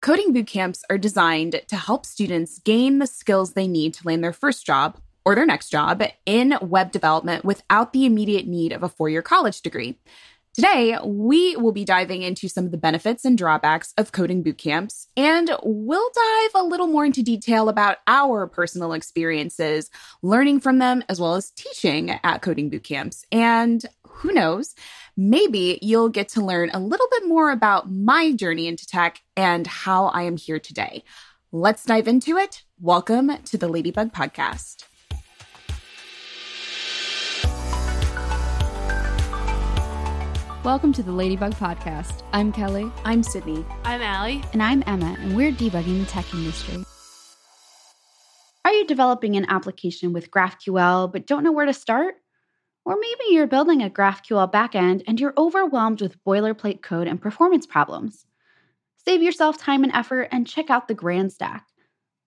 Coding boot camps are designed to help students gain the skills they need to land their first job or their next job in web development without the immediate need of a four year college degree. Today, we will be diving into some of the benefits and drawbacks of coding boot camps, and we'll dive a little more into detail about our personal experiences learning from them as well as teaching at coding boot camps. And who knows, maybe you'll get to learn a little bit more about my journey into tech and how I am here today. Let's dive into it. Welcome to the Ladybug Podcast. Welcome to the Ladybug Podcast. I'm Kelly. I'm Sydney. I'm Allie. And I'm Emma, and we're debugging the tech industry. Are you developing an application with GraphQL but don't know where to start? Or maybe you're building a GraphQL backend and you're overwhelmed with boilerplate code and performance problems. Save yourself time and effort and check out the Grand Stack.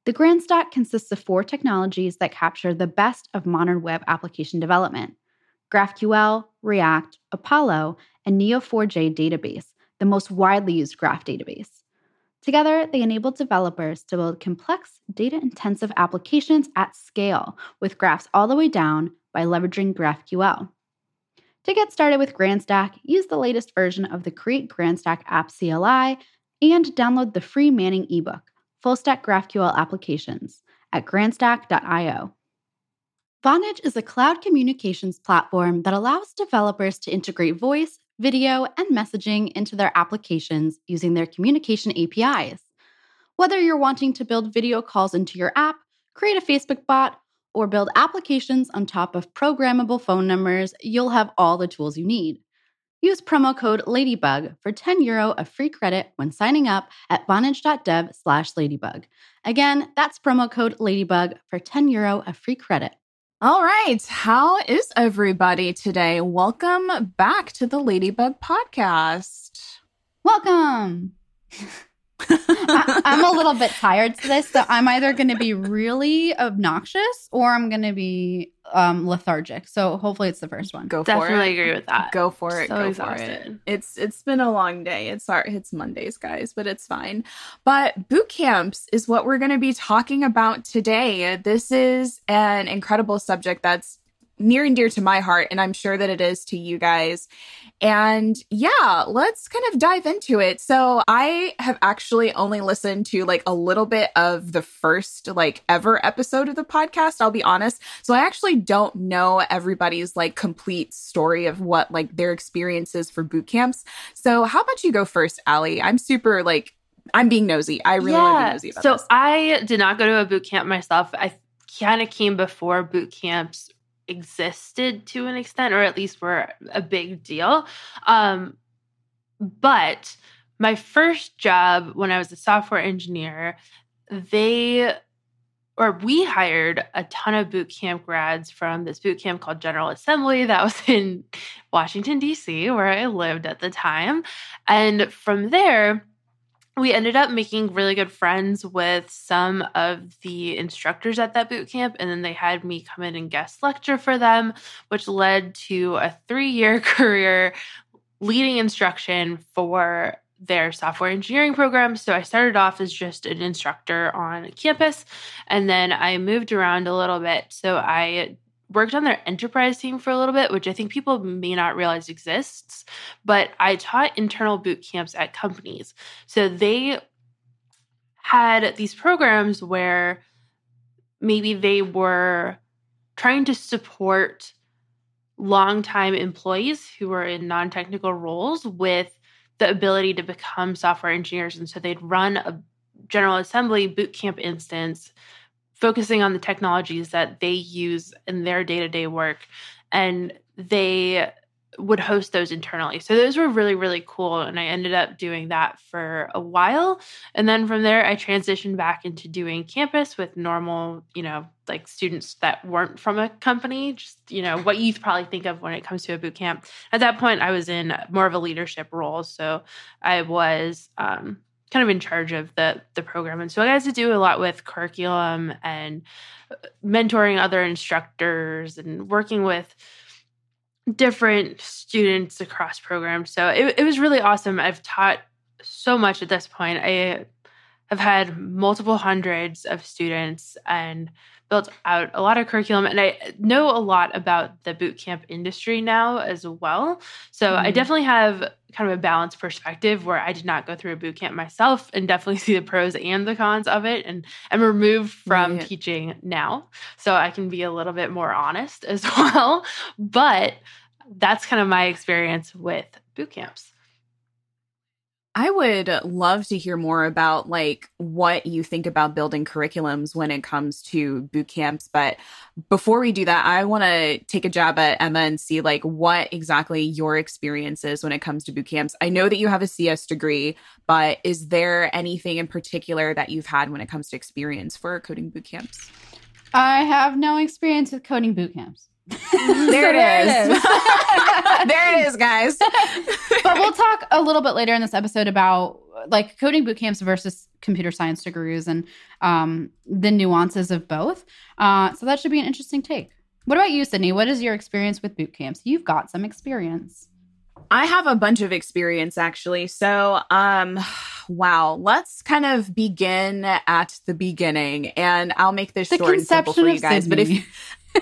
The Grand Stack consists of four technologies that capture the best of modern web application development GraphQL, React, Apollo, and Neo4j database, the most widely used graph database. Together, they enable developers to build complex, data intensive applications at scale with graphs all the way down by leveraging GraphQL. To get started with GrandStack, use the latest version of the Create GrandStack app CLI and download the free Manning ebook, Full Stack GraphQL Applications, at grandstack.io. Vonage is a cloud communications platform that allows developers to integrate voice, video, and messaging into their applications using their communication APIs. Whether you're wanting to build video calls into your app, create a Facebook bot, or build applications on top of programmable phone numbers, you'll have all the tools you need. Use promo code LADYBUG for 10 euro of free credit when signing up at vonage.dev slash ladybug. Again, that's promo code LADYBUG for 10 euro of free credit. All right. How is everybody today? Welcome back to the Ladybug Podcast. Welcome. I, am a little bit tired to this, so I'm either going to be really obnoxious or I'm going to be um, lethargic. So hopefully it's the first one. Go Definitely for it. Definitely agree with that. Go for it. So Go exhausted. for it. It's it's been a long day. It's our it's Mondays, guys, but it's fine. But boot camps is what we're going to be talking about today. This is an incredible subject that's near and dear to my heart, and I'm sure that it is to you guys. And yeah, let's kind of dive into it. So I have actually only listened to like a little bit of the first like ever episode of the podcast, I'll be honest. So I actually don't know everybody's like complete story of what like their experiences for boot camps. So how about you go first, Allie? I'm super like I'm being nosy. I really yeah. want to be nosy about so this. I did not go to a boot camp myself. I kind of came before boot camps existed to an extent, or at least were a big deal. Um, but my first job when I was a software engineer, they or we hired a ton of boot camp grads from this boot camp called General Assembly that was in Washington, D.C., where I lived at the time. And from there, we ended up making really good friends with some of the instructors at that boot camp and then they had me come in and guest lecture for them which led to a 3-year career leading instruction for their software engineering program. So i started off as just an instructor on campus and then i moved around a little bit. So i worked on their enterprise team for a little bit, which I think people may not realize exists. But I taught internal boot camps at companies. So they had these programs where maybe they were trying to support longtime employees who were in non technical roles with the ability to become software engineers. And so they'd run a General Assembly boot camp instance focusing on the technologies that they use in their day-to-day work and they would host those internally. So those were really really cool and I ended up doing that for a while and then from there I transitioned back into doing campus with normal, you know, like students that weren't from a company, just you know, what you probably think of when it comes to a boot camp. At that point I was in more of a leadership role, so I was um kind of in charge of the the program. And so i got to do a lot with curriculum and uh, mentoring other instructors and working with different students across programs. So it, it was really awesome. I've taught so much at this point. I have had multiple hundreds of students and built out a lot of curriculum and I know a lot about the boot camp industry now as well. So mm-hmm. I definitely have kind of a balanced perspective where I did not go through a boot camp myself and definitely see the pros and the cons of it and I'm removed from right. teaching now. So I can be a little bit more honest as well. But that's kind of my experience with boot camps. I would love to hear more about like what you think about building curriculums when it comes to boot camps. But before we do that, I want to take a jab at Emma and see like what exactly your experience is when it comes to boot camps. I know that you have a CS degree, but is there anything in particular that you've had when it comes to experience for coding boot camps? I have no experience with coding boot camps. there, it is. there it is, guys. but we'll talk a little bit later in this episode about like coding boot camps versus computer science degrees and um, the nuances of both. Uh, so that should be an interesting take. What about you, Sydney? What is your experience with boot camps? You've got some experience. I have a bunch of experience actually. So, um, wow, let's kind of begin at the beginning and I'll make this the short and simple for you guys. But if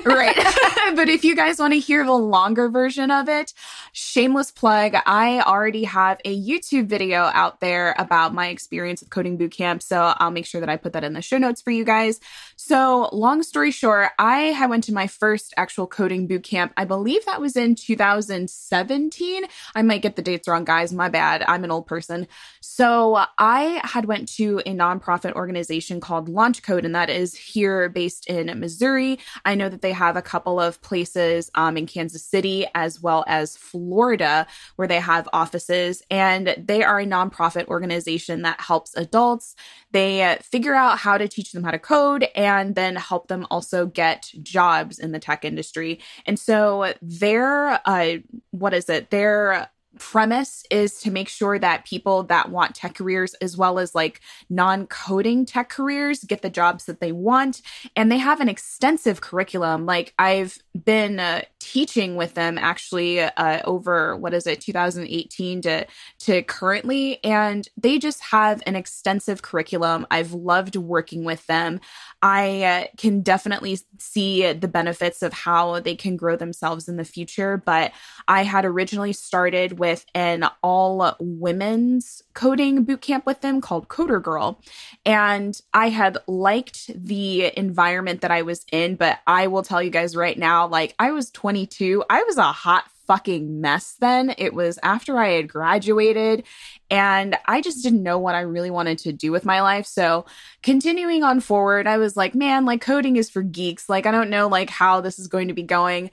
right. but if you guys want to hear the longer version of it, shameless plug, I already have a YouTube video out there about my experience with coding bootcamp. So I'll make sure that I put that in the show notes for you guys. So long story short, I had went to my first actual coding bootcamp. I believe that was in 2017. I might get the dates wrong, guys. My bad. I'm an old person. So I had went to a nonprofit organization called Launch Code, and that is here based in Missouri. I know that that they have a couple of places um, in Kansas City as well as Florida where they have offices. And they are a nonprofit organization that helps adults. They figure out how to teach them how to code and then help them also get jobs in the tech industry. And so their, uh, what is it? Their premise is to make sure that people that want tech careers as well as like non-coding tech careers get the jobs that they want and they have an extensive curriculum. Like i've been uh, teaching with them actually uh, over what is it 2018 to to currently and they just have an extensive curriculum. I've loved working with them. I uh, can definitely see the benefits of how they can grow themselves in the future but i had originally started with an all women's coding boot camp with them called Coder Girl. And I had liked the environment that I was in, but I will tell you guys right now, like I was 22, I was a hot fucking mess then. It was after I had graduated and I just didn't know what I really wanted to do with my life. So, continuing on forward, I was like, man, like coding is for geeks. Like I don't know like how this is going to be going.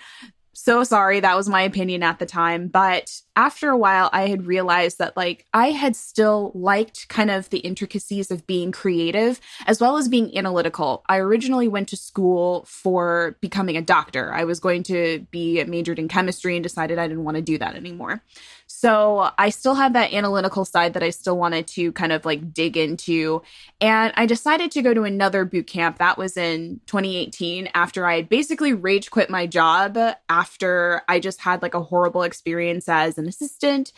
So sorry, that was my opinion at the time, but after a while, I had realized that like I had still liked kind of the intricacies of being creative as well as being analytical. I originally went to school for becoming a doctor. I was going to be majored in chemistry and decided I didn't want to do that anymore. So I still had that analytical side that I still wanted to kind of like dig into. And I decided to go to another boot camp. That was in 2018 after I had basically rage quit my job after I just had like a horrible experience as an an assistant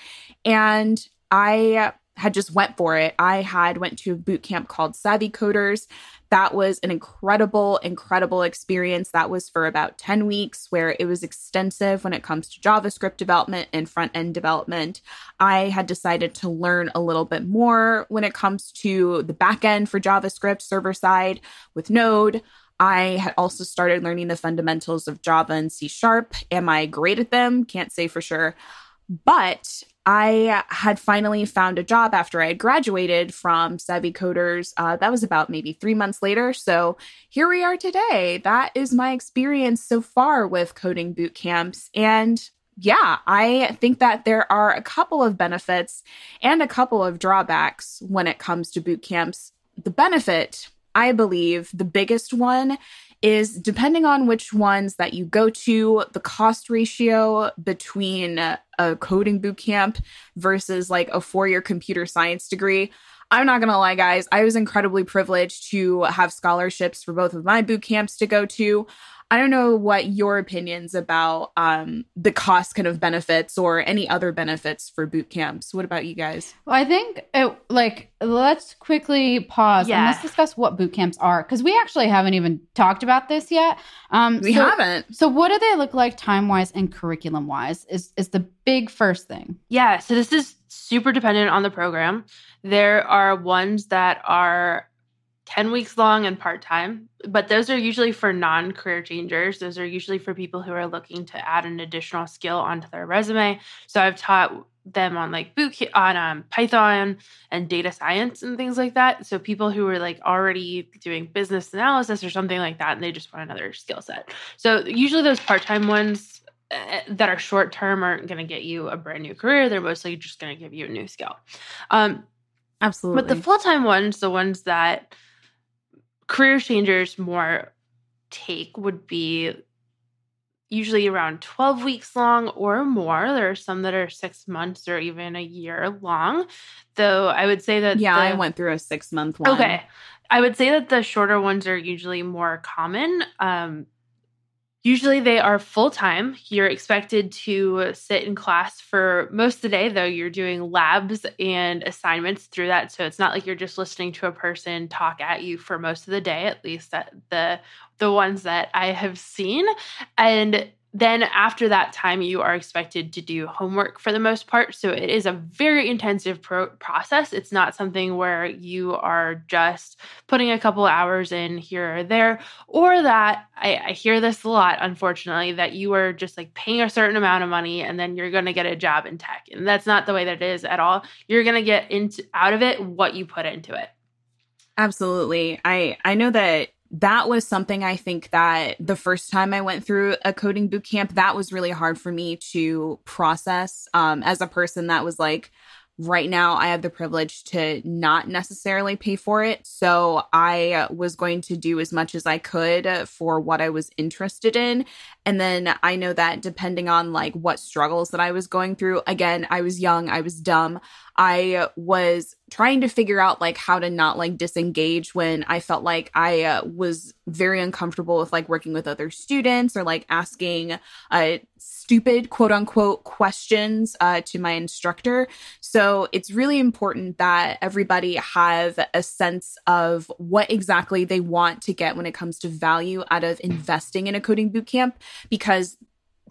and I had just went for it. I had went to a boot camp called Savvy Coders. That was an incredible, incredible experience. That was for about 10 weeks, where it was extensive when it comes to JavaScript development and front end development. I had decided to learn a little bit more when it comes to the back end for JavaScript server side with Node. I had also started learning the fundamentals of Java and C sharp. Am I great at them? Can't say for sure. But I had finally found a job after I had graduated from Savvy Coders. Uh, that was about maybe three months later. So here we are today. That is my experience so far with coding boot camps. And yeah, I think that there are a couple of benefits and a couple of drawbacks when it comes to boot camps. The benefit, I believe, the biggest one is depending on which ones that you go to, the cost ratio between a coding bootcamp versus like a four year computer science degree. I'm not going to lie, guys. I was incredibly privileged to have scholarships for both of my boot camps to go to. I don't know what your opinions about um, the cost kind of benefits or any other benefits for boot camps. What about you guys? Well, I think it, like let's quickly pause Yeah. and let's discuss what boot camps are because we actually haven't even talked about this yet. Um, We so, haven't. So, what do they look like time wise and curriculum wise? Is is the big first thing? Yeah, so this is super dependent on the program. There are ones that are 10 weeks long and part time, but those are usually for non career changers. Those are usually for people who are looking to add an additional skill onto their resume. So I've taught them on like boot on um, Python and data science and things like that. So people who are like already doing business analysis or something like that, and they just want another skill set. So usually those part time ones uh, that are short term aren't going to get you a brand new career. They're mostly just going to give you a new skill. Um, Absolutely. but the full time ones, the ones that career changers more take, would be usually around 12 weeks long or more. There are some that are six months or even a year long. Though I would say that yeah, the- I went through a six month one. Okay. I would say that the shorter ones are usually more common. Um, usually they are full time. You're expected to sit in class for most of the day, though you're doing labs and assignments through that. So it's not like you're just listening to a person talk at you for most of the day, at least that the the ones that I have seen. And then after that time, you are expected to do homework for the most part. So it is a very intensive pro- process. It's not something where you are just putting a couple hours in here or there, or that I, I hear this a lot, unfortunately, that you are just like paying a certain amount of money and then you're going to get a job in tech. And that's not the way that it is at all. You're going to get into out of it what you put into it. Absolutely. I I know that that was something I think that the first time I went through a coding boot camp, that was really hard for me to process um, as a person that was like, right now I have the privilege to not necessarily pay for it. So I was going to do as much as I could for what I was interested in. And then I know that depending on like what struggles that I was going through, again, I was young, I was dumb. I was trying to figure out like how to not like disengage when I felt like I uh, was very uncomfortable with like working with other students or like asking uh, stupid quote unquote questions uh, to my instructor. So it's really important that everybody have a sense of what exactly they want to get when it comes to value out of investing in a coding bootcamp because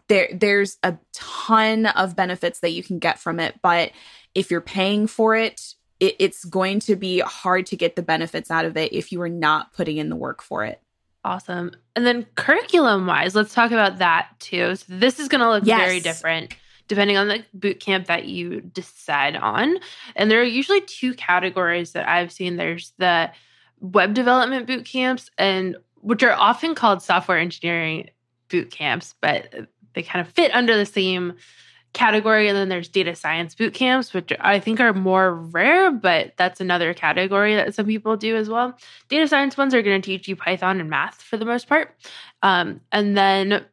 there there's a ton of benefits that you can get from it, but if you're paying for it, it, it's going to be hard to get the benefits out of it if you are not putting in the work for it. Awesome. And then curriculum wise, let's talk about that too. So this is going to look very different depending on the boot camp that you decide on. And there are usually two categories that I've seen. There's the web development boot camps and which are often called software engineering boot camps, but they kind of fit under the same category. And then there's data science boot camps, which I think are more rare, but that's another category that some people do as well. Data science ones are going to teach you Python and math for the most part. Um, and then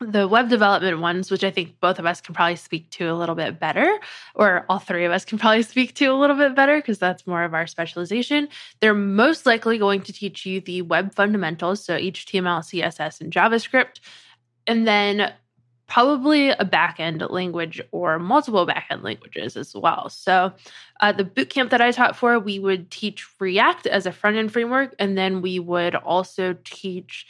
the web development ones, which I think both of us can probably speak to a little bit better, or all three of us can probably speak to a little bit better because that's more of our specialization. They're most likely going to teach you the web fundamentals, so HTML, CSS, and JavaScript, and then probably a backend language or multiple backend languages as well. So, uh, the bootcamp that I taught for, we would teach React as a front end framework, and then we would also teach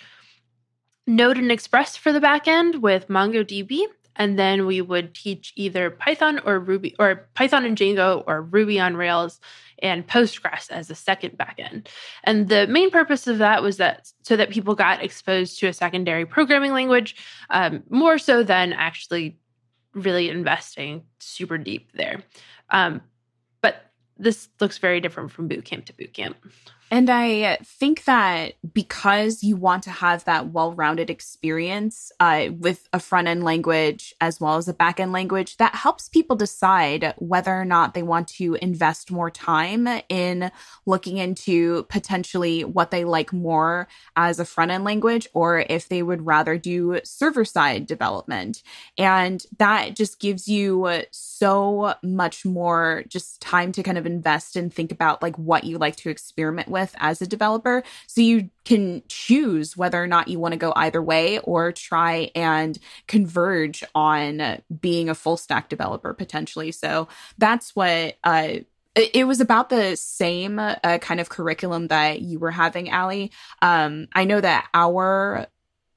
Node and Express for the backend with MongoDB. And then we would teach either Python or Ruby, or Python and Django, or Ruby on Rails and Postgres as a second backend. And the main purpose of that was that so that people got exposed to a secondary programming language um, more so than actually really investing super deep there. Um, but this looks very different from bootcamp to bootcamp. And I think that because you want to have that well rounded experience uh, with a front end language as well as a back end language, that helps people decide whether or not they want to invest more time in looking into potentially what they like more as a front end language or if they would rather do server side development. And that just gives you so much more just time to kind of invest and think about like what you like to experiment with with as a developer. So you can choose whether or not you want to go either way or try and converge on being a full stack developer potentially. So that's what uh, it was about the same uh, kind of curriculum that you were having, Allie. Um, I know that our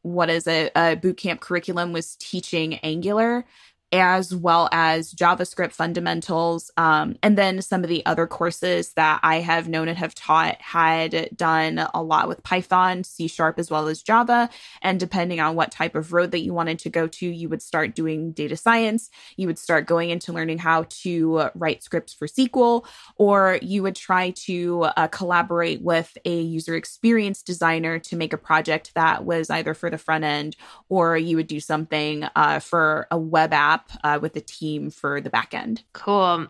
what is it, a boot camp curriculum was teaching Angular as well as JavaScript fundamentals. Um, and then some of the other courses that I have known and have taught had done a lot with Python, C Sharp, as well as Java. And depending on what type of road that you wanted to go to, you would start doing data science. You would start going into learning how to write scripts for SQL, or you would try to uh, collaborate with a user experience designer to make a project that was either for the front end or you would do something uh, for a web app uh, with the team for the back end. Cool.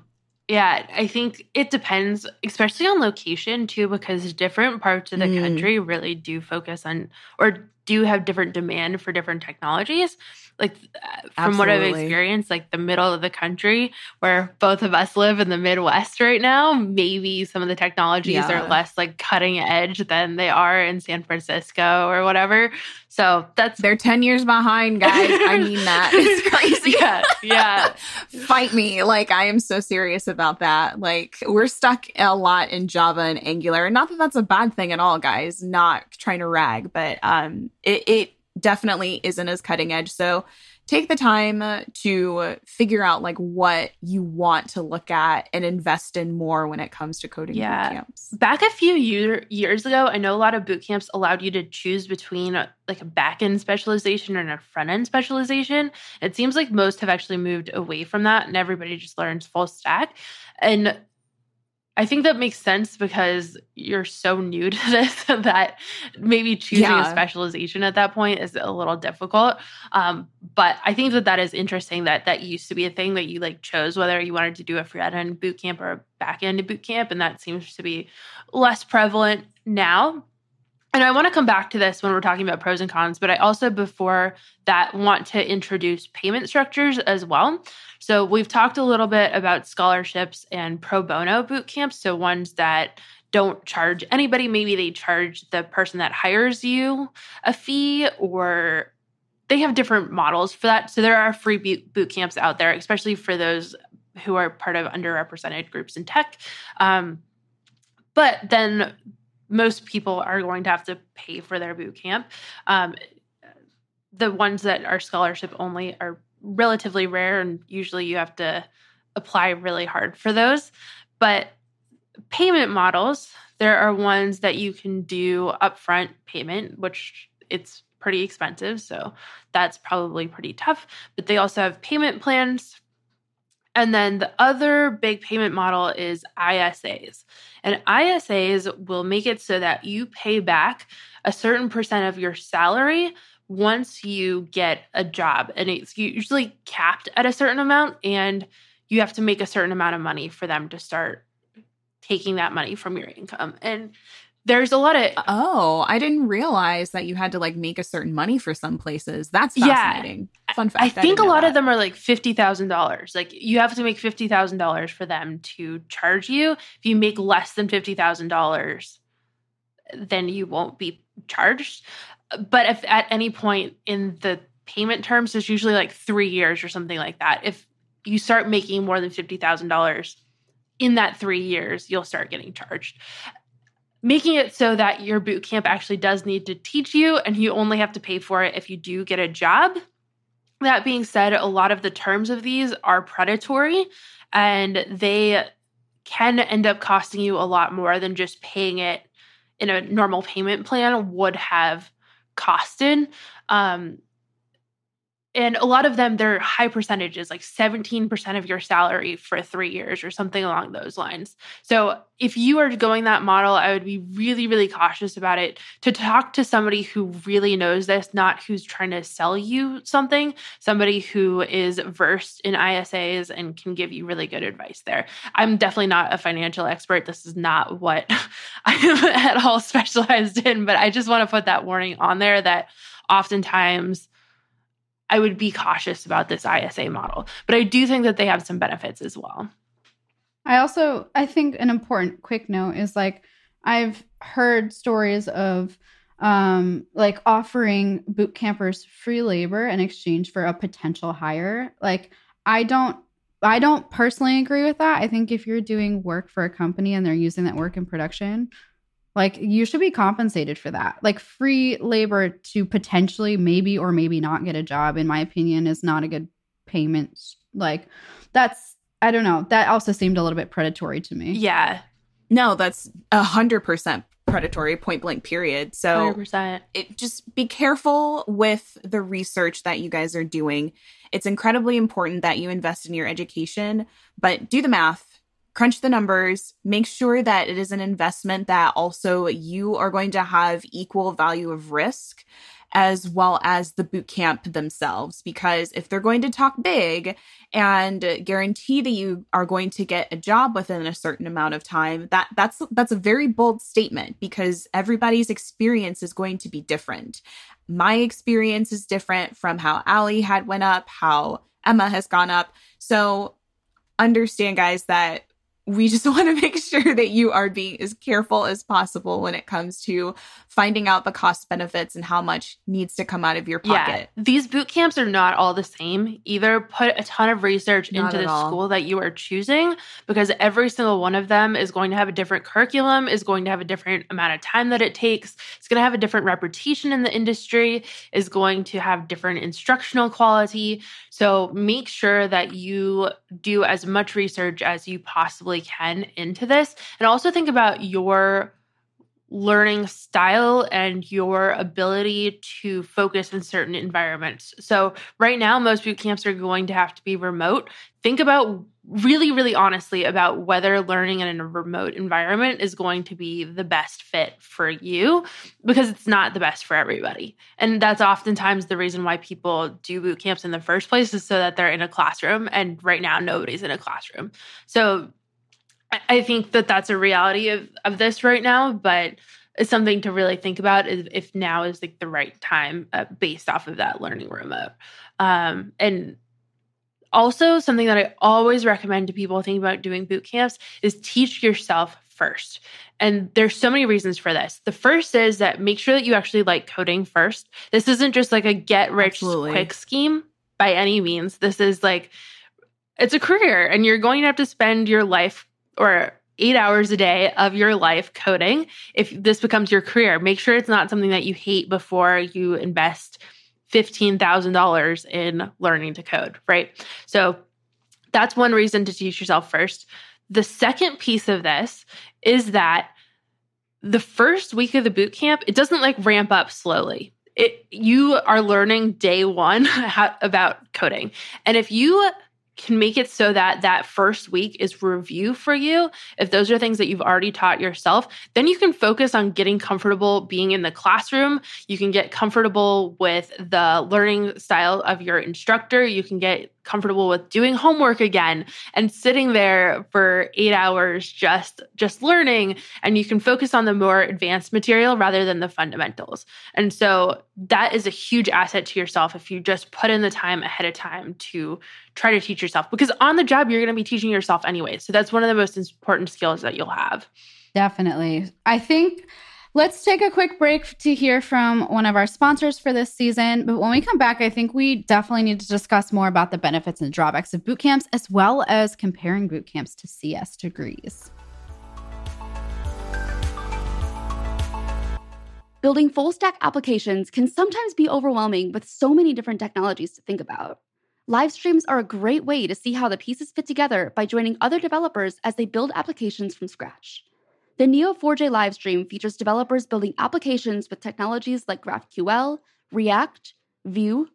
Yeah, I think it depends, especially on location too, because different parts of the mm. country really do focus on or do have different demand for different technologies like uh, from what I've experienced, like the middle of the country where both of us live in the Midwest right now, maybe some of the technologies yeah. are less like cutting edge than they are in San Francisco or whatever. So that's they're 10 years behind, guys. I mean that. It's crazy. yeah. Yeah. Fight me. Like I am so serious about that. Like we're stuck a lot in Java and Angular. And not that that's a bad thing at all, guys. Not trying to rag, but um it, it definitely isn't as cutting edge. So take the time uh, to figure out like what you want to look at and invest in more when it comes to coding yeah. boot camps. Back a few year, years ago, I know a lot of boot camps allowed you to choose between a, like a back end specialization and a front end specialization. It seems like most have actually moved away from that and everybody just learns full stack. And I think that makes sense because you're so new to this that maybe choosing yeah. a specialization at that point is a little difficult. Um, but I think that that is interesting that that used to be a thing that you like chose whether you wanted to do a front end boot camp or a back end boot camp, and that seems to be less prevalent now. And I want to come back to this when we're talking about pros and cons, but I also, before that, want to introduce payment structures as well. So we've talked a little bit about scholarships and pro bono boot camps. So ones that don't charge anybody. Maybe they charge the person that hires you a fee or they have different models for that. So there are free boot camps out there, especially for those who are part of underrepresented groups in tech. Um, but then most people are going to have to pay for their boot camp. Um, the ones that are scholarship only are relatively rare and usually you have to apply really hard for those. But payment models, there are ones that you can do upfront payment, which it's pretty expensive. So that's probably pretty tough. But they also have payment plans. And then the other big payment model is ISAs. And ISAs will make it so that you pay back a certain percent of your salary once you get a job and it's usually capped at a certain amount and you have to make a certain amount of money for them to start taking that money from your income and there's a lot of uh, oh i didn't realize that you had to like make a certain money for some places that's fascinating yeah, fun fact i think a lot that. of them are like $50000 like you have to make $50000 for them to charge you if you make less than $50000 then you won't be charged but if at any point in the payment terms, it's usually like three years or something like that. If you start making more than $50,000 in that three years, you'll start getting charged. Making it so that your boot camp actually does need to teach you and you only have to pay for it if you do get a job. That being said, a lot of the terms of these are predatory and they can end up costing you a lot more than just paying it in a normal payment plan would have costed. Um, and a lot of them they're high percentages like 17% of your salary for three years or something along those lines. So if you are going that model i would be really really cautious about it. To talk to somebody who really knows this not who's trying to sell you something somebody who is versed in isas and can give you really good advice there. I'm definitely not a financial expert. This is not what i'm at all specialized in but i just want to put that warning on there that oftentimes I would be cautious about this ISA model. But I do think that they have some benefits as well. I also I think an important quick note is like I've heard stories of um like offering boot campers free labor in exchange for a potential hire. Like I don't I don't personally agree with that. I think if you're doing work for a company and they're using that work in production, like you should be compensated for that. Like free labor to potentially maybe or maybe not get a job, in my opinion, is not a good payment. Like that's I don't know. That also seemed a little bit predatory to me. Yeah. No, that's a hundred percent predatory, point blank period. So 100%. it just be careful with the research that you guys are doing. It's incredibly important that you invest in your education, but do the math crunch the numbers, make sure that it is an investment that also you are going to have equal value of risk as well as the boot camp themselves. Because if they're going to talk big and guarantee that you are going to get a job within a certain amount of time that that's that's a very bold statement because everybody's experience is going to be different. My experience is different from how Allie had went up how Emma has gone up. So understand guys that we just want to make sure that you are being as careful as possible when it comes to finding out the cost benefits and how much needs to come out of your pocket. Yeah. These boot camps are not all the same. Either put a ton of research Not into the all. school that you are choosing because every single one of them is going to have a different curriculum, is going to have a different amount of time that it takes. It's going to have a different reputation in the industry, is going to have different instructional quality. So make sure that you do as much research as you possibly can into this and also think about your learning style and your ability to focus in certain environments. So, right now, most boot camps are going to have to be remote. Think about really, really honestly about whether learning in a remote environment is going to be the best fit for you because it's not the best for everybody. And that's oftentimes the reason why people do boot camps in the first place is so that they're in a classroom. And right now, nobody's in a classroom. So, I- think that that's a reality of, of this right now, but it's something to really think about is if now is like the right time uh, based off of that learning remote. Um, and also something that I always recommend to people thinking about doing boot camps is teach yourself first. And there's so many reasons for this. The first is that make sure that you actually like coding first. This isn't just like a get rich Absolutely. quick scheme by any means. This is like it's a career and you're going to have to spend your life or eight hours a day of your life coding if this becomes your career make sure it's not something that you hate before you invest $15000 in learning to code right? So that's one reason to teach yourself first. The second piece of this is that the first week of the boot camp it doesn't like ramp up slowly. It you are learning day one how, about coding. And if you can make it so that that first week is review for you. If those are things that you've already taught yourself then you can focus on getting comfortable being in the classroom. You can get comfortable with the learning style of your instructor. You can get comfortable with doing homework again and sitting there for 8 hours just just learning. And you can focus on the more advanced material rather than the fundamentals. And so that is a huge asset to yourself if you just put in the time ahead of time to try to teach yourself. Because on the job you're going to be teaching yourself anyway. So that's one of the most important skills that you'll have. Definitely. I think let's take a quick break to hear from one of our sponsors for this season. But when we come back, I think we definitely need to discuss more about the benefits and drawbacks of boot camps, as well as comparing boot camps to CS degrees. Building full stack applications can sometimes be overwhelming with so many different technologies to think about. Live streams are a great way to see how the pieces fit together by joining other developers as they build applications from scratch. The Neo4j livestream features developers building applications with technologies like GraphQL, React, Vue,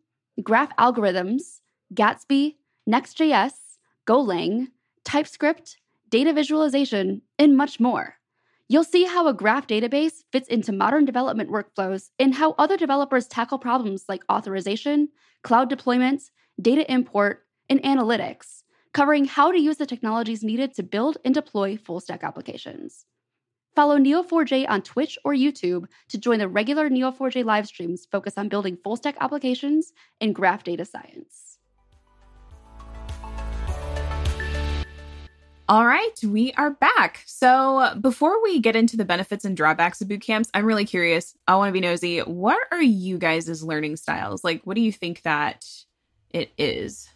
graph algorithms, Gatsby, Next.js, Golang, TypeScript, data visualization, and much more. You'll see how a graph database fits into modern development workflows and how other developers tackle problems like authorization, cloud deployments, data import, and analytics, covering how to use the technologies needed to build and deploy full stack applications. Follow Neo4j on Twitch or YouTube to join the regular Neo4j live streams focused on building full stack applications and graph data science. All right, we are back. So, before we get into the benefits and drawbacks of boot camps, I'm really curious. I want to be nosy. What are you guys' learning styles? Like, what do you think that it is?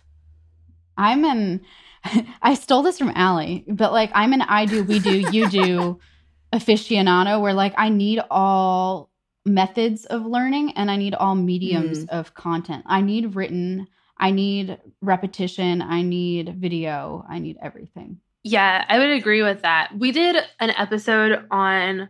I'm an, I stole this from Allie, but like, I'm an I do, we do, you do aficionado where like I need all methods of learning and I need all mediums mm. of content. I need written, I need repetition, I need video, I need everything. Yeah, I would agree with that. We did an episode on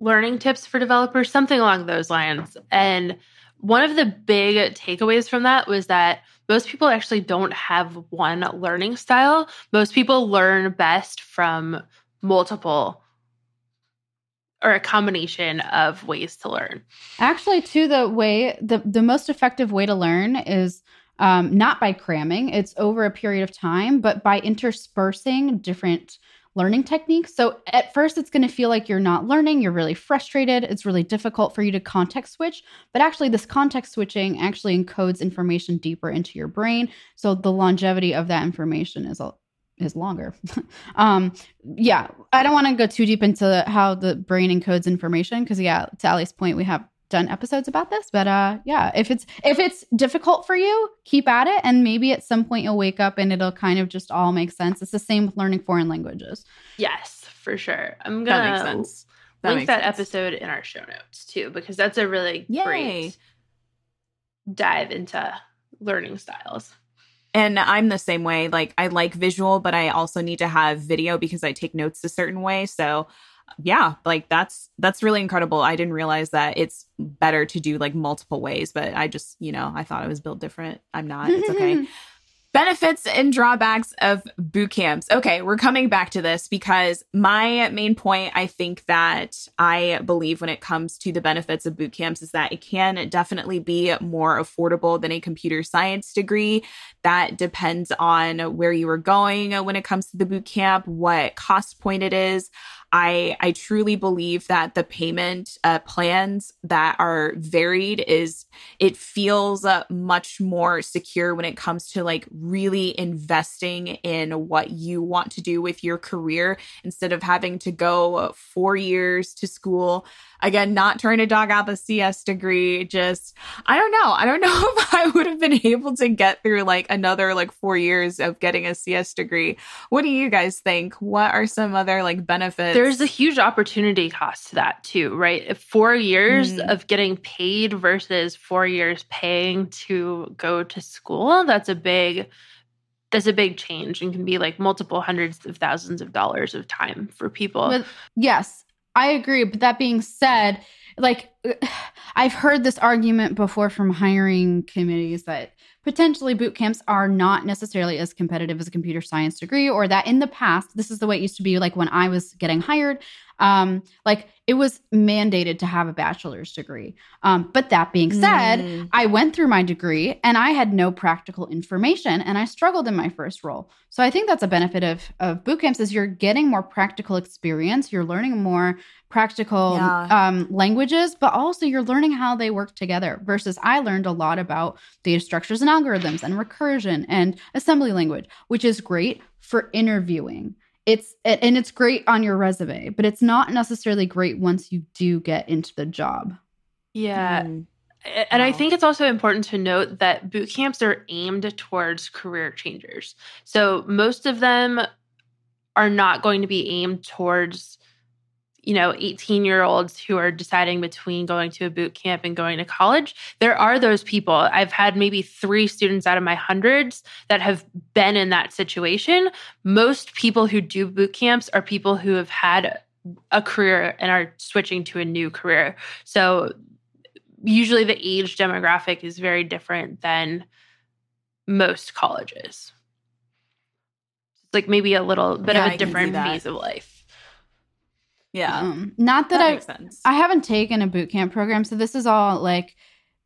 learning tips for developers, something along those lines. And one of the big takeaways from that was that most people actually don't have one learning style. Most people learn best from multiple or a combination of ways to learn. Actually, to the way the the most effective way to learn is um, not by cramming, it's over a period of time, but by interspersing different learning techniques. So at first, it's going to feel like you're not learning, you're really frustrated, it's really difficult for you to context switch. But actually, this context switching actually encodes information deeper into your brain. So the longevity of that information is a is longer. um, yeah, I don't want to go too deep into how the brain encodes information because, yeah, to Allie's point, we have done episodes about this but uh yeah if it's if it's difficult for you keep at it and maybe at some point you'll wake up and it'll kind of just all make sense it's the same with learning foreign languages yes for sure i'm gonna that makes sense. That link that sense. episode in our show notes too because that's a really Yay. great dive into learning styles and I'm the same way. Like I like visual, but I also need to have video because I take notes a certain way. So yeah, like that's that's really incredible. I didn't realize that it's better to do like multiple ways, but I just, you know, I thought I was built different. I'm not. It's okay. Benefits and drawbacks of boot camps. Okay, we're coming back to this because my main point, I think that I believe when it comes to the benefits of boot camps is that it can definitely be more affordable than a computer science degree. That depends on where you are going when it comes to the boot camp, what cost point it is. I I truly believe that the payment uh, plans that are varied is it feels uh, much more secure when it comes to like really investing in what you want to do with your career instead of having to go 4 years to school Again, not trying to dog out the CS degree. Just, I don't know. I don't know if I would have been able to get through like another like four years of getting a CS degree. What do you guys think? What are some other like benefits? There's a huge opportunity cost to that too, right? Four years mm. of getting paid versus four years paying to go to school, that's a big that's a big change and can be like multiple hundreds of thousands of dollars of time for people. Yes, I agree. But that being said, like I've heard this argument before from hiring committees that potentially boot camps are not necessarily as competitive as a computer science degree, or that in the past, this is the way it used to be like when I was getting hired, um, like it was mandated to have a bachelor's degree. Um, but that being said, mm. I went through my degree and I had no practical information and I struggled in my first role. So I think that's a benefit of, of boot camps is you're getting more practical experience. You're learning more practical yeah. um, languages, but also you're learning how they work together versus I learned a lot about data structures and algorithms and recursion and assembly language, which is great for interviewing it's and it's great on your resume, but it's not necessarily great once you do get into the job. Yeah. Mm. And wow. I think it's also important to note that boot camps are aimed towards career changers. So most of them are not going to be aimed towards you know 18 year olds who are deciding between going to a boot camp and going to college there are those people i've had maybe three students out of my hundreds that have been in that situation most people who do boot camps are people who have had a career and are switching to a new career so usually the age demographic is very different than most colleges. It's like maybe a little bit Yeah, of a different phase of life. Yeah. Um, not that, that I. I haven't taken a boot camp program, so this is all like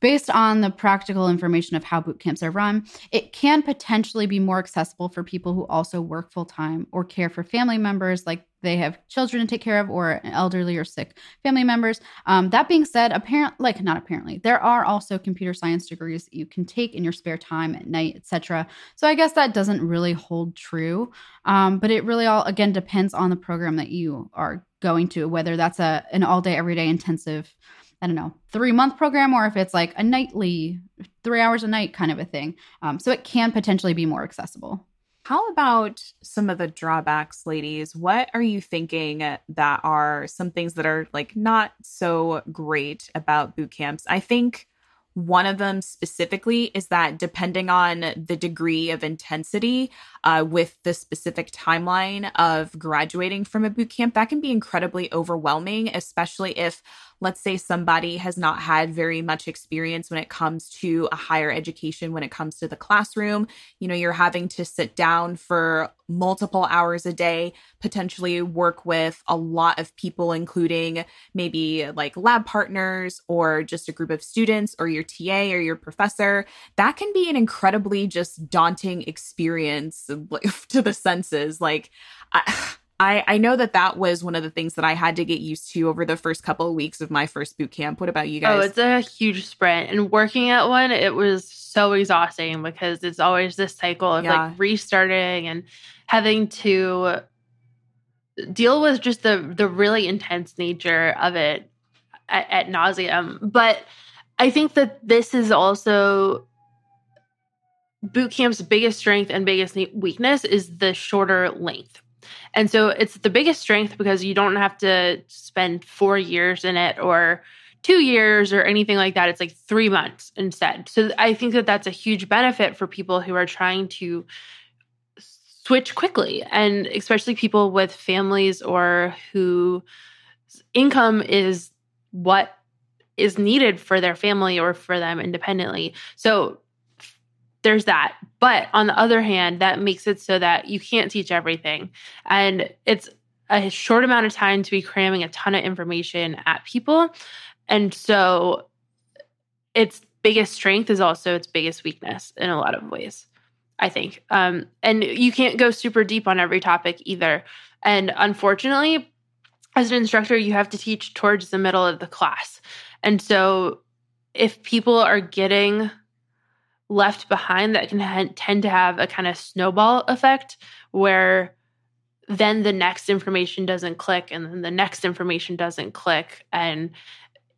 based on the practical information of how boot camps are run. It can potentially be more accessible for people who also work full time or care for family members, like they have children to take care of or elderly or sick family members. Um, that being said, apparent like not apparently, there are also computer science degrees that you can take in your spare time at night, etc. So I guess that doesn't really hold true, um, but it really all again depends on the program that you are going to, whether that's a an all day, everyday intensive I don't know, three month program or if it's like a nightly, three hours a night kind of a thing. Um, so it can potentially be more accessible. How about some of the drawbacks, ladies? What are you thinking that are some things that are like not so great about boot camps? I think one of them specifically is that depending on the degree of intensity uh, with the specific timeline of graduating from a boot camp, that can be incredibly overwhelming, especially if, let's say, somebody has not had very much experience when it comes to a higher education, when it comes to the classroom. You know, you're having to sit down for multiple hours a day, potentially work with a lot of people, including maybe like lab partners or just a group of students or your TA or your professor. That can be an incredibly just daunting experience to the senses. Like, I, I, I know that that was one of the things that I had to get used to over the first couple of weeks of my first boot camp. What about you oh, guys? Oh, it's a huge sprint. And working at one, it was so exhausting because it's always this cycle of Yeah. like restarting and having to deal with just the the really intense nature of it at, at nauseum. But I think that this is also boot camp's biggest strength and biggest weakness is the shorter length. And so it's the biggest strength because you don't have to spend four years in it or two years or anything like that. It's like three months instead. So I think that that's a huge benefit for people who are trying to switch quickly and especially people with families or who income is what is needed for their family or for them independently. So there's that. But on the other hand, that makes it so that you can't teach everything. And it's a short amount of time to be cramming a ton of information at people. And so its biggest strength is also its biggest weakness in a lot of ways, I think. Um, and you can't go super deep on every topic either. And unfortunately, as an instructor, you have to teach towards the middle of the class. And so if people are getting left behind that can ha- tend to have a kind of snowball effect where then the next information doesn't click and then the next information doesn't click. And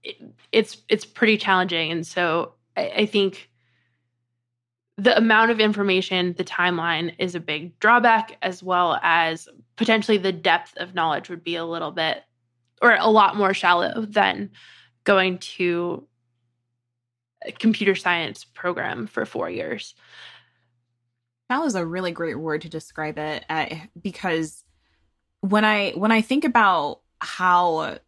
it, it's it's pretty challenging. And so I, I think the amount of information the timeline is a big drawback as well as potentially the depth of knowledge would be a little bit or a lot more shallow than going to computer science program for four years. That was a really great word to describe it uh, because when I when I think about how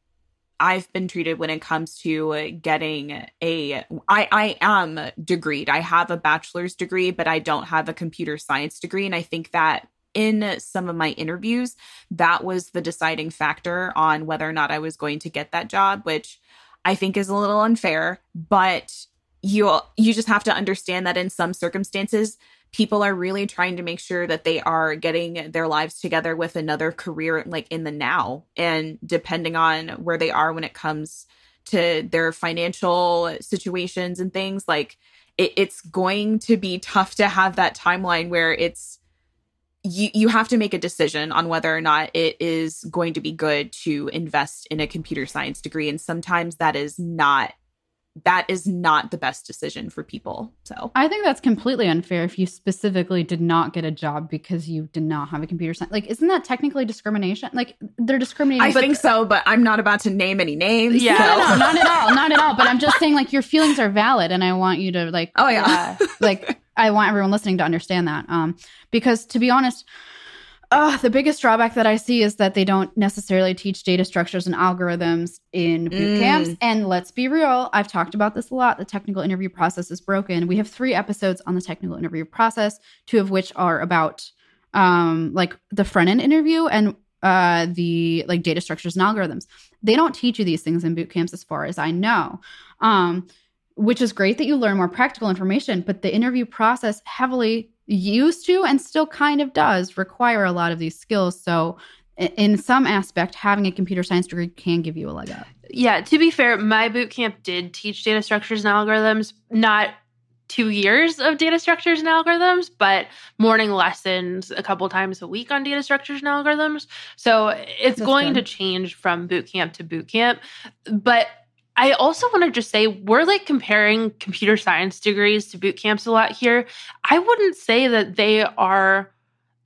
I've been treated when it comes to getting a I I am degreed. I have a bachelor's degree, but I don't have a computer science degree and I think that in some of my interviews that was the deciding factor on whether or not I was going to get that job, which I think is a little unfair, but you you just have to understand that in some circumstances people are really trying to make sure that they are getting their lives together with another career like in the now and depending on where they are when it comes to their financial situations and things like it, it's going to be tough to have that timeline where it's you you have to make a decision on whether or not it is going to be good to invest in a computer science degree. And sometimes that is not that is not the best decision for people so I think that's completely unfair if you specifically did not get a job because you did not have a computer science. Like, isn't that technically discrimination? Like, they're discriminating. I think so, but I'm not about to name any names. Yeah. No, no, no, not at all, not at all. But I'm just saying, like, your feelings are valid, and I want you to like, Oh yeah. like, I want everyone listening to understand that. Um, because to be honest, Uh, the biggest drawback that I see is that they don't necessarily teach data structures and algorithms in boot Mm. camps. And let's be real, I've talked about this a lot. The technical interview process is broken. We have three episodes on the technical interview process, two of which are about um, like the front end interview and uh, the like data structures and algorithms. They don't teach you these things in boot camps, as far as I know. Um, which is great that you learn more practical information, but the interview process heavily used to and still kind of does require a lot of these skills. So, in some aspect, having a computer science degree can give you a leg up. Yeah, to be fair, my boot camp did teach data structures and algorithms, not two years of data structures and algorithms, but morning lessons a couple times a week on data structures and algorithms. So it's That's going good. to change from boot camp to boot camp. But I also want to just say we're like comparing computer science degrees to boot camps a lot here. I wouldn't say that they are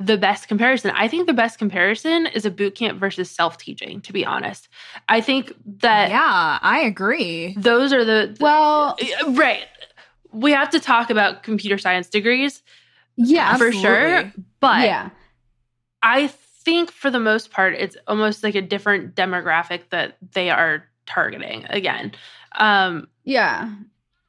the best comparison. I think the best comparison is a boot camp versus self teaching, to be honest. I think that yeah, I agree. those are the Well, uh, right. We have to talk about computer science degrees yeah, for sure, but yeah, I think for the most part, it's almost like a different demographic that they are targeting. Again, um, yeah.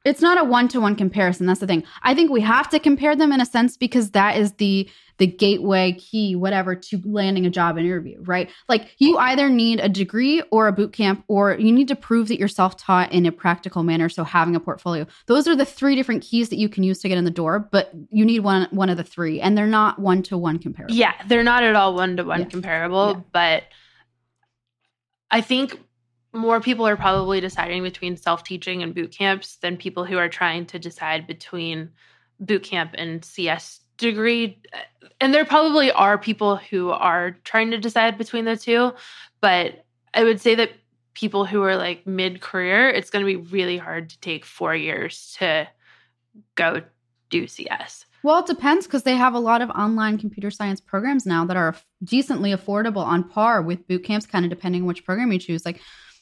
It's not a one to one comparison. That's the thing. I think we have to compare them in a sense because that is the the gateway key, whatever, to landing a job interview, right? Like you either need a degree or a boot camp, or you need to prove that you're self taught in a practical manner. So having a portfolio, those are the three different keys that you can use to get in the door. But you need one one of the three, and they're not one to one comparable. yeah, they're not at all one to one Yeah. comparable, Yeah. but I think more people are probably deciding between self teaching and boot camps than people who are trying to decide between boot camp and CS degree. And there probably are people who are trying to decide between the two, but I would say that people who are like mid career, it's going to be really hard to take four years to go do CS. Well, it depends because they have a lot of online computer science programs now that are decently affordable on par with boot camps, kind of depending on which program you choose. Like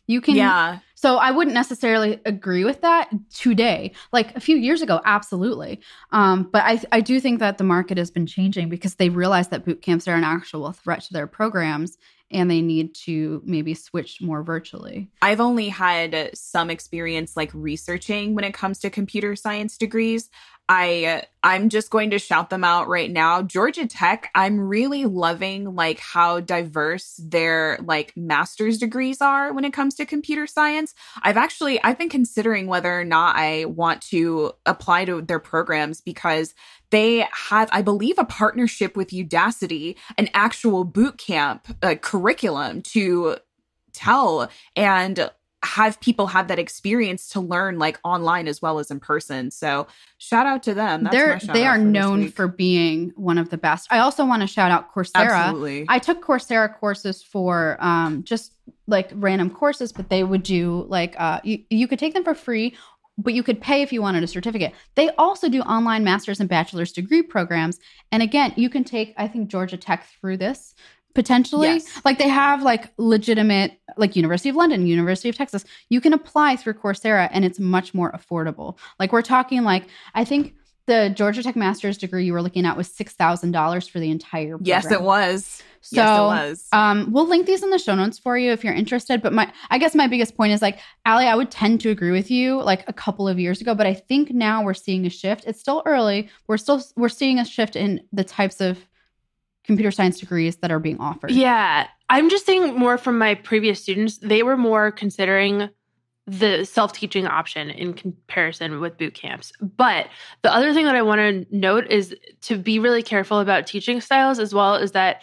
you can yeah. So I wouldn't necessarily agree with that today. Like a few years ago, absolutely. Um, but I, I do think that the market has been changing because they realize that boot camps are an actual threat to their programs and they need to maybe switch more virtually. I've only had some experience like researching when it comes to computer science degrees. I I'm just going to shout them out right now. Georgia Tech, I'm really loving like how diverse their like master's degrees are when it comes to computer science. I've actually I've been considering whether or not I want to apply to their programs because they have I believe a partnership with Udacity, an actual boot camp uh, curriculum to tell and have people have that experience to learn like online as well as in person. So shout out to them. That's They're they are known for being one of the best. I also want to shout out Coursera. absolutely. I took Coursera courses for um, just like random courses, but they would do like uh, you, you could take them for free, but you could pay if you wanted a certificate. They also do online master's and bachelor's degree programs. And again, you can take, I think, Georgia Tech through this potentially. Yes. Like they have like legitimate, like University of London, University of Texas. You can apply through Coursera and it's much more affordable. Like we're talking like, I think the Georgia Tech master's degree you were looking at was $6,000 for the entire program. yes, it was. So, yes, it was. um, we'll link these in the show notes for you if you're interested. But my, I guess my biggest point is like, Allie, I would tend to agree with you like a couple of years ago, but I think now we're seeing a shift. It's still early. We're still we're seeing a shift in the types of computer science degrees that are being offered. Yeah, I'm just saying more from my previous students. They were more considering the self teaching option in comparison with boot camps. But the other thing that I want to note is to be really careful about teaching styles as well is that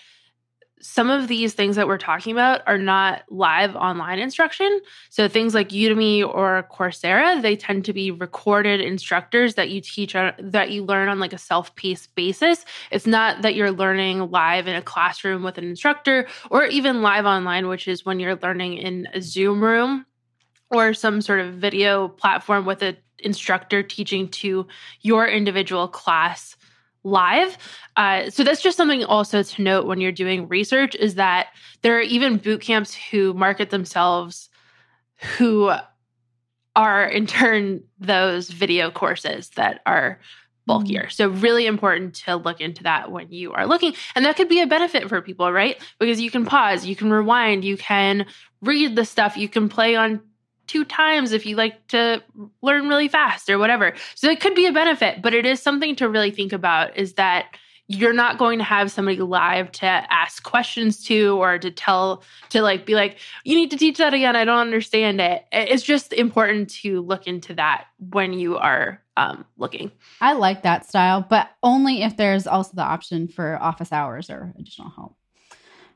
some of these things that we're talking about are not live online instruction. So things like Udemy or Coursera, they tend to be recorded instructors that you teach on, that you learn on like a self-paced basis. It's not that you're learning live in a classroom with an instructor or even live online, which is when you're learning in a Zoom room or some sort of video platform with an instructor teaching to your individual class live. Uh, so that's just something also to note when you're doing research is that there are even boot camps who market themselves who are in turn those video courses that are bulkier. So really important to look into that when you are looking. And that could be a benefit for people, right? Because you can pause, you can rewind, you can read the stuff, you can play on two times if you like to learn really fast or whatever. So it could be a benefit, but it is something to really think about is that you're not going to have somebody live to ask questions to or to tell to like be like you need to teach that again i don't understand it it's just important to look into that when you are um, looking I like that style, but only if there's also the option for office hours or additional help.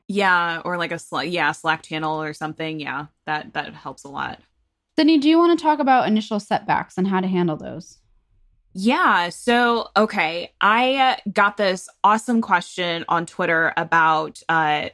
Yeah, or like a Slack, yeah Slack channel or something. Yeah, that that helps a lot. Sydney, do you want to talk about initial setbacks and how to handle those? Yeah. So, okay. I uh, got this awesome question on Twitter about uh,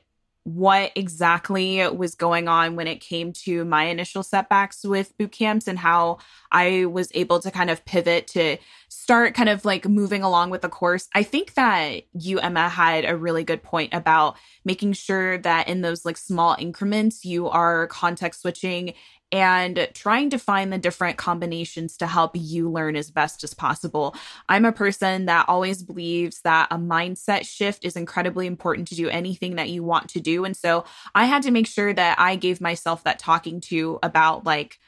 what exactly was going on when it came to my initial setbacks with boot camps and how I was able to kind of pivot to start kind of like moving along with the course. I think that you, Emma, had a really good point about making sure that in those like small increments, you are context switching and trying to find the different combinations to help you learn as best as possible. I'm a person that always believes that a mindset shift is incredibly important to do anything that you want to do. And so I had to make sure that I gave myself that talking to about like,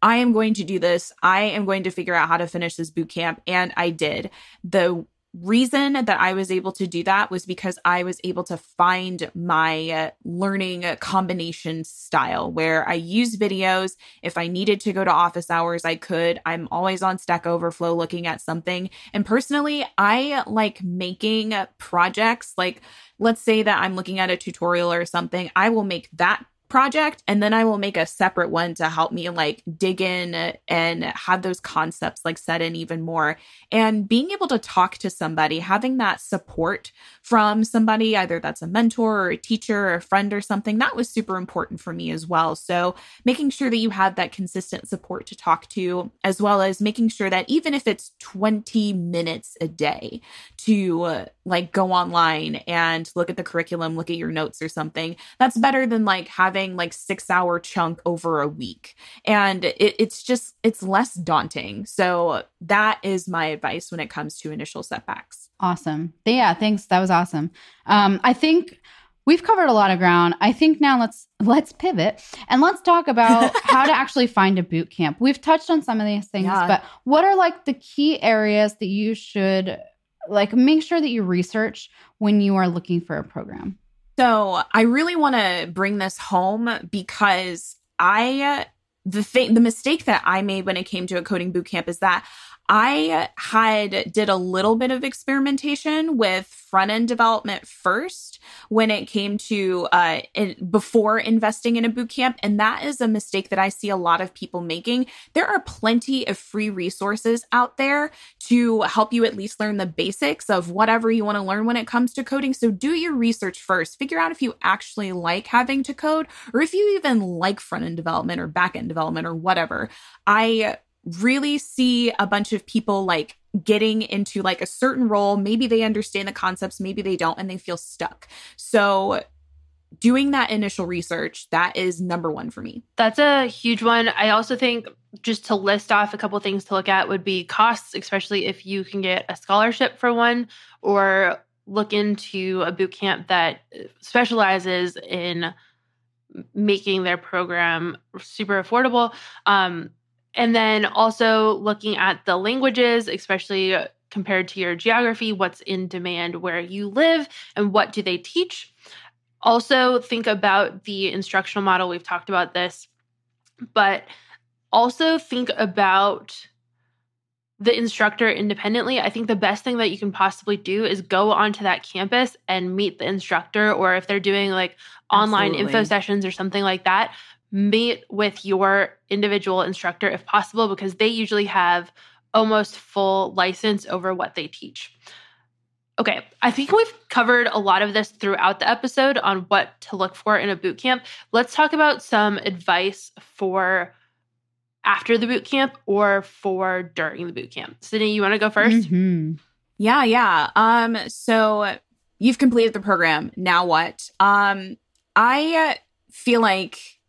I am going to do this. I am going to figure out how to finish this boot camp. And I did. The reason that I was able to do that was because I was able to find my learning combination style where I use videos. If I needed to go to office hours, I could. I'm always on Stack Overflow looking at something. And personally, I like making projects like let's say that I'm looking at a tutorial or something, I will make that project and then I will make a separate one to help me like dig in and have those concepts like set in even more. And being able to talk to somebody, having that support from somebody, either that's a mentor or a teacher or a friend or something, that was super important for me as well. So making sure that you have that consistent support to talk to, as well as making sure that even if it's 20 minutes a day to uh, like go online and look at the curriculum, look at your notes or something, that's better than like having like six hour chunk over a week. And it, it's just, it's less daunting. So that is my advice when it comes to initial setbacks. Awesome. Yeah, thanks. That was awesome. Um, I think we've covered a lot of ground. I think now let's let's pivot and let's talk about how to actually find a boot camp. We've touched on some of these things, yeah. but what are like the key areas that you should like make sure that you research when you are looking for a program? So I really want to bring this home because I, the thing, the mistake that I made when it came to a coding bootcamp is that I had did a little bit of experimentation with front end development first when it came to uh, in, before investing in a boot camp, and that is a mistake that I see a lot of people making. There are plenty of free resources out there to help you at least learn the basics of whatever you want to learn when it comes to coding. So do your research first. Figure out if you actually like having to code, or if you even like front end development or back end development or whatever. I really see a bunch of people like getting into like a certain role. Maybe they understand the concepts, maybe they don't, and they feel stuck. So, doing that initial research, that is number one for me. That's a huge one. I also think just to list off a couple things to look at would be costs, especially if you can get a scholarship for one or look into a boot camp that specializes in making their program super affordable. Um, and then also looking at the languages, especially compared to your geography, what's in demand where you live, and what do they teach. Also, think about the instructional model. We've talked about this, but also think about the instructor independently. I think the best thing that you can possibly do is go onto that campus and meet the instructor, or if they're doing like online Absolutely. info sessions or something like that, meet with your individual instructor if possible because they usually have almost full license over what they teach. Okay, I think we've covered a lot of this throughout the episode on what to look for in a boot camp. Let's talk about some advice for after the boot camp or for during the boot camp. Sydney, you want to go 1st mm-hmm. Yeah, yeah. Um, so you've completed the program. Now what? Um, I feel like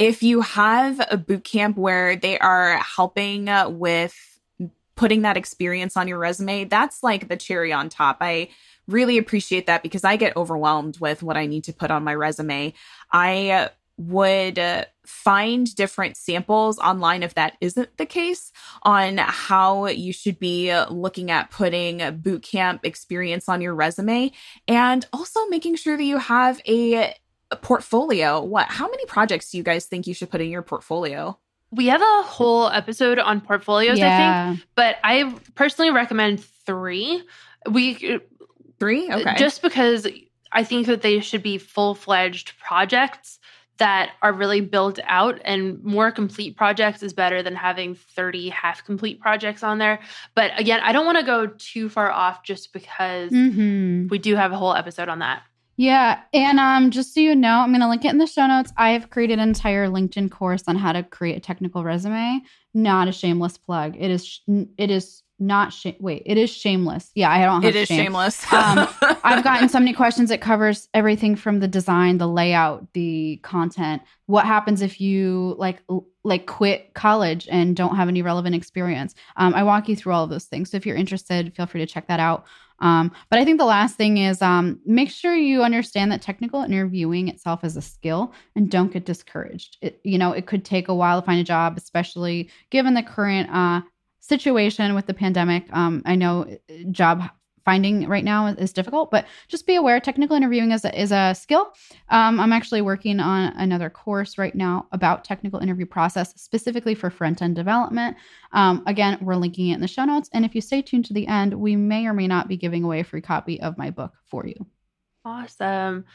if you have a boot camp where they are helping with putting that experience on your resume, that's like the cherry on top. I really appreciate that because I get overwhelmed with what I need to put on my resume. I would uh, find different samples online if that isn't the case on how you should be looking at putting boot camp experience on your resume and also making sure that you have a portfolio. What how many projects do you guys think you should put in your portfolio? We have a whole episode on portfolios, Yeah. I think, but I personally recommend three. We Three? Okay. just because I think that they should be full fledged projects that are really built out and more complete projects is better than having 30 half complete projects on there. But again, I don't want to go too far off just because Mm-hmm. we do have a whole episode on that. Yeah, and um, just so you know, I'm gonna link it in the show notes. I have created an entire LinkedIn course on how to create a technical resume. Not a shameless plug. It is. It is not. Sh- wait, it is shameless. Yeah, I don't have it is shame. shameless. Um, I've gotten so many questions. It covers everything from the design, the layout, the content. What happens if you like like quit college and don't have any relevant experience? Um, I walk you through all of those things. So if you're interested, feel free to check that out. Um, but I think the last thing is um, make sure you understand that technical interviewing itself is a skill and don't get discouraged. It, you know, it could take a while to find a job, especially given the current uh, situation with the pandemic. Um, I know uh, job finding right now is difficult, but just be aware technical interviewing is a, is a skill. Um, I'm actually working on another course right now about technical interview process specifically for front end development. Um, again, we're linking it in the show notes. And if you stay tuned to the end, we may or may not be giving away a free copy of my book for you. Awesome.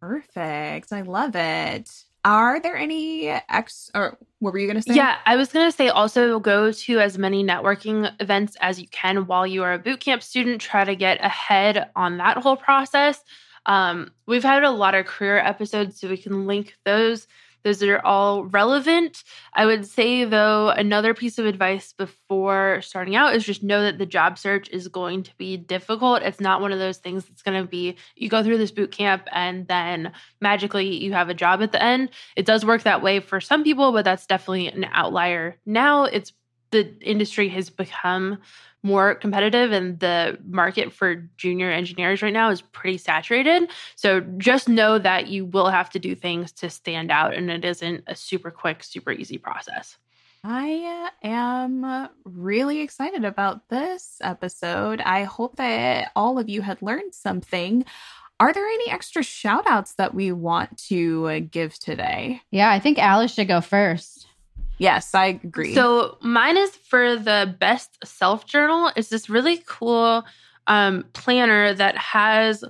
Perfect. I love it. Are there any ex or what were you going to say? Yeah, I was going to say also go to as many networking events as you can while you are a bootcamp student. Try to get ahead on that whole process. Um, we've had a lot of career episodes, so we can link those. Those are all relevant. I would say, though, another piece of advice before starting out is just know that the job search is going to be difficult. It's not one of those things that's going to be you go through this boot camp and then magically you have a job at the end. It does work that way for some people, but that's definitely an outlier. Now it's the industry has become more competitive and the market for junior engineers right now is pretty saturated. So just know that you will have to do things to stand out and it isn't a super quick, super easy process. I uh, am really excited about this episode. I hope that all of you had learned something. Are there any extra shout outs that we want to uh, give today? Yeah, I think Allie should go first. Yes, I agree. So mine is for the best self journal. It's this really cool um, planner that has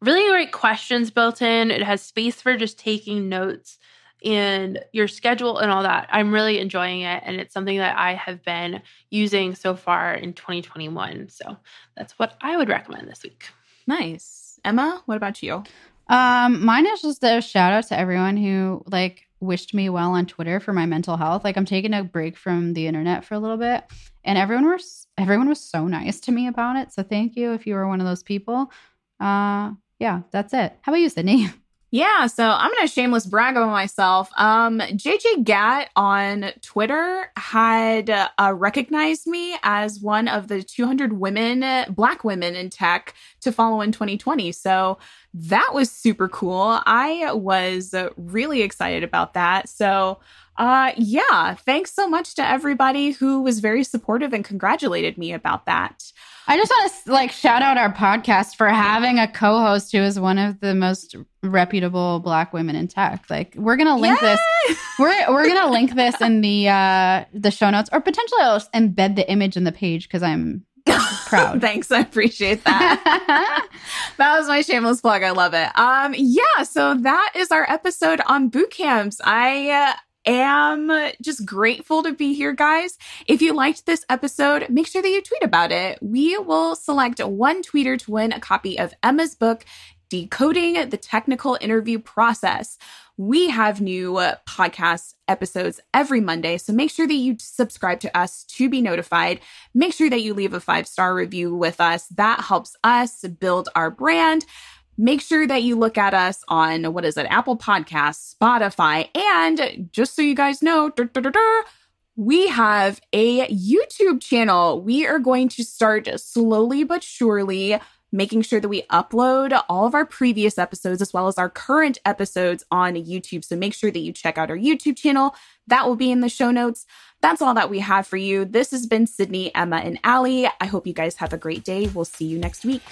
really great questions built in. It has space for just taking notes and your schedule and all that. I'm really enjoying it, and it's something that I have been using so far in 2021. So that's what I would recommend this week. nice. Emma, what about you? Um, mine is just a shout out to everyone who like wished me well on Twitter for my mental health. Like I'm taking a break from the internet for a little bit, and everyone was everyone was so nice to me about it. So thank you if you were one of those people. Uh, yeah, that's it. How about you, Sydney? Yeah, so I'm gonna shameless brag about myself. Um, JJ Gat on Twitter had uh, recognized me as one of the 200 women, Black women in tech to follow in 2020. So that was super cool. I was really excited about that. So, uh, yeah, thanks so much to everybody who was very supportive and congratulated me about that. I just want to like shout out our podcast for having a co-host who is one of the most reputable Black women in tech. Like we're gonna link this. We're we're gonna link this in the uh the show notes, or potentially I'll just embed the image in the page because I'm proud. Thanks, I appreciate that. that was my shameless plug. I love it. Um, yeah, so that is our episode on boot camps. I uh, am just grateful to be here, guys. If you liked this episode, make sure that you tweet about it. We will select one tweeter to win a copy of Emma's book, Decoding the Technical Interview Process. We have new uh, podcast episodes every Monday, so make sure that you subscribe to us to be notified. Make sure that you leave a five star review with us. That helps us build our brand. Make sure that you look at us on what is it, Apple Podcasts, Spotify, and just so you guys know, we have a YouTube channel. We are going to start slowly but surely making sure that we upload all of our previous episodes as well as our current episodes on YouTube. So make sure that you check out our YouTube channel. That will be in the show notes. That's all that we have for you. This has been Sydney, Emma, and Allie. I hope you guys have a great day. We'll see you next week.